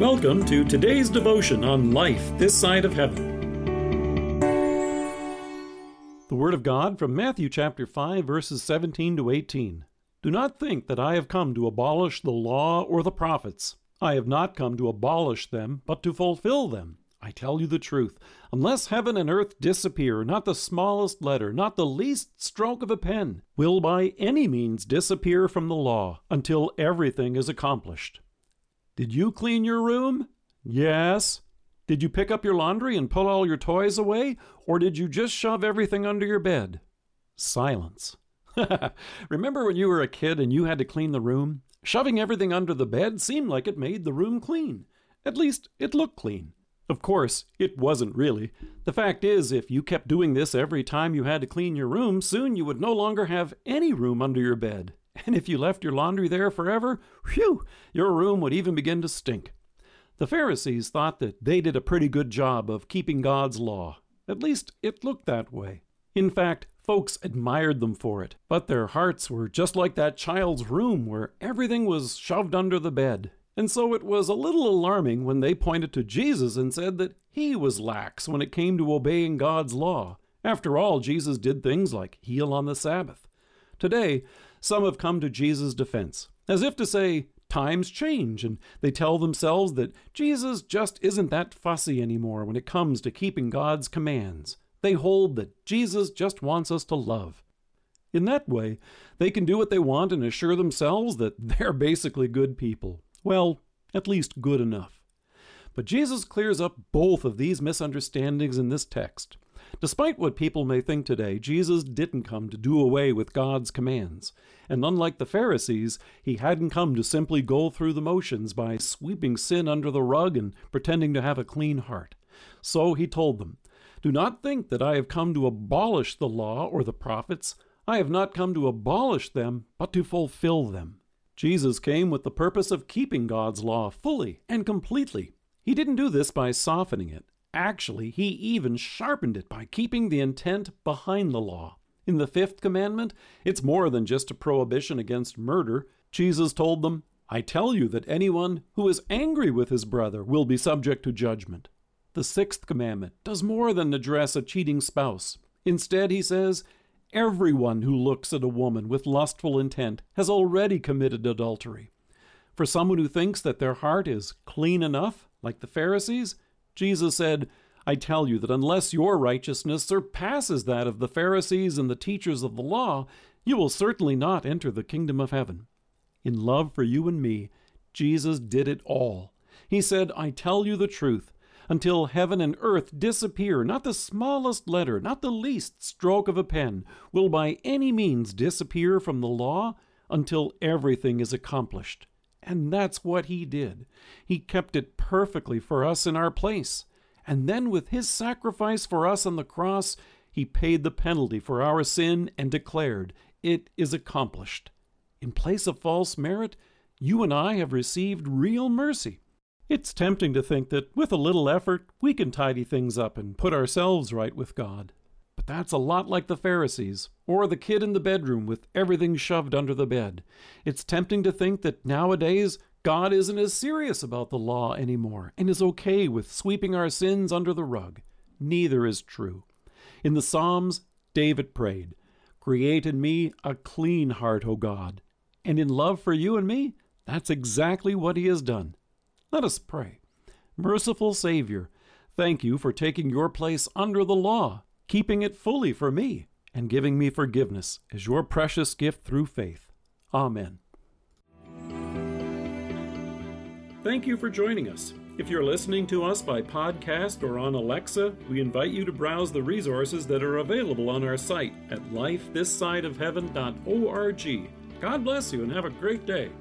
Welcome to today's devotion on life this side of heaven. The Word of God from Matthew chapter 5, verses 17 to 18. Do not think that I have come to abolish the law or the prophets. I have not come to abolish them, but to fulfill them. I tell you the truth. Unless heaven and earth disappear, not the smallest letter, not the least stroke of a pen, will by any means disappear from the law until everything is accomplished. Did you clean your room? Yes. Did you pick up your laundry and put all your toys away, or did you just shove everything under your bed? Silence. Remember when you were a kid and you had to clean the room? Shoving everything under the bed seemed like it made the room clean. At least, it looked clean. Of course, it wasn't really. The fact is, if you kept doing this every time you had to clean your room, soon you would no longer have any room under your bed. And if you left your laundry there forever, whew, your room would even begin to stink. The Pharisees thought that they did a pretty good job of keeping God's law. At least it looked that way. In fact, folks admired them for it, but their hearts were just like that child's room where everything was shoved under the bed and so it was a little alarming when they pointed to Jesus and said that he was lax when it came to obeying God's law. After all, Jesus did things like heal on the Sabbath. Today, some have come to Jesus' defense, as if to say, times change, and they tell themselves that Jesus just isn't that fussy anymore when it comes to keeping God's commands. They hold that Jesus just wants us to love. In that way, they can do what they want and assure themselves that they're basically good people. Well, at least good enough. But Jesus clears up both of these misunderstandings in this text. Despite what people may think today, Jesus didn't come to do away with God's commands. And unlike the Pharisees, he hadn't come to simply go through the motions by sweeping sin under the rug and pretending to have a clean heart. So he told them, Do not think that I have come to abolish the law or the prophets. I have not come to abolish them, but to fulfill them. Jesus came with the purpose of keeping God's law fully and completely. He didn't do this by softening it. Actually, he even sharpened it by keeping the intent behind the law. In the fifth commandment, it's more than just a prohibition against murder. Jesus told them, I tell you that anyone who is angry with his brother will be subject to judgment. The sixth commandment does more than address a cheating spouse. Instead, he says, Everyone who looks at a woman with lustful intent has already committed adultery. For someone who thinks that their heart is clean enough, like the Pharisees, Jesus said, I tell you that unless your righteousness surpasses that of the Pharisees and the teachers of the law, you will certainly not enter the kingdom of heaven. In love for you and me, Jesus did it all. He said, I tell you the truth until heaven and earth disappear, not the smallest letter, not the least stroke of a pen, will by any means disappear from the law until everything is accomplished. And that's what he did. He kept it perfectly for us in our place. And then, with his sacrifice for us on the cross, he paid the penalty for our sin and declared, It is accomplished. In place of false merit, you and I have received real mercy. It's tempting to think that with a little effort, we can tidy things up and put ourselves right with God. That's a lot like the Pharisees, or the kid in the bedroom with everything shoved under the bed. It's tempting to think that nowadays God isn't as serious about the law anymore and is okay with sweeping our sins under the rug. Neither is true. In the Psalms, David prayed, Create in me a clean heart, O God. And in love for you and me, that's exactly what he has done. Let us pray. Merciful Savior, thank you for taking your place under the law, keeping it fully for me, and giving me forgiveness as your precious gift through faith. Amen. Thank you for joining us. If you're listening to us by podcast or on Alexa, we invite you to browse the resources that are available on our site at lifethissideofheaven.org. God bless you and have a great day.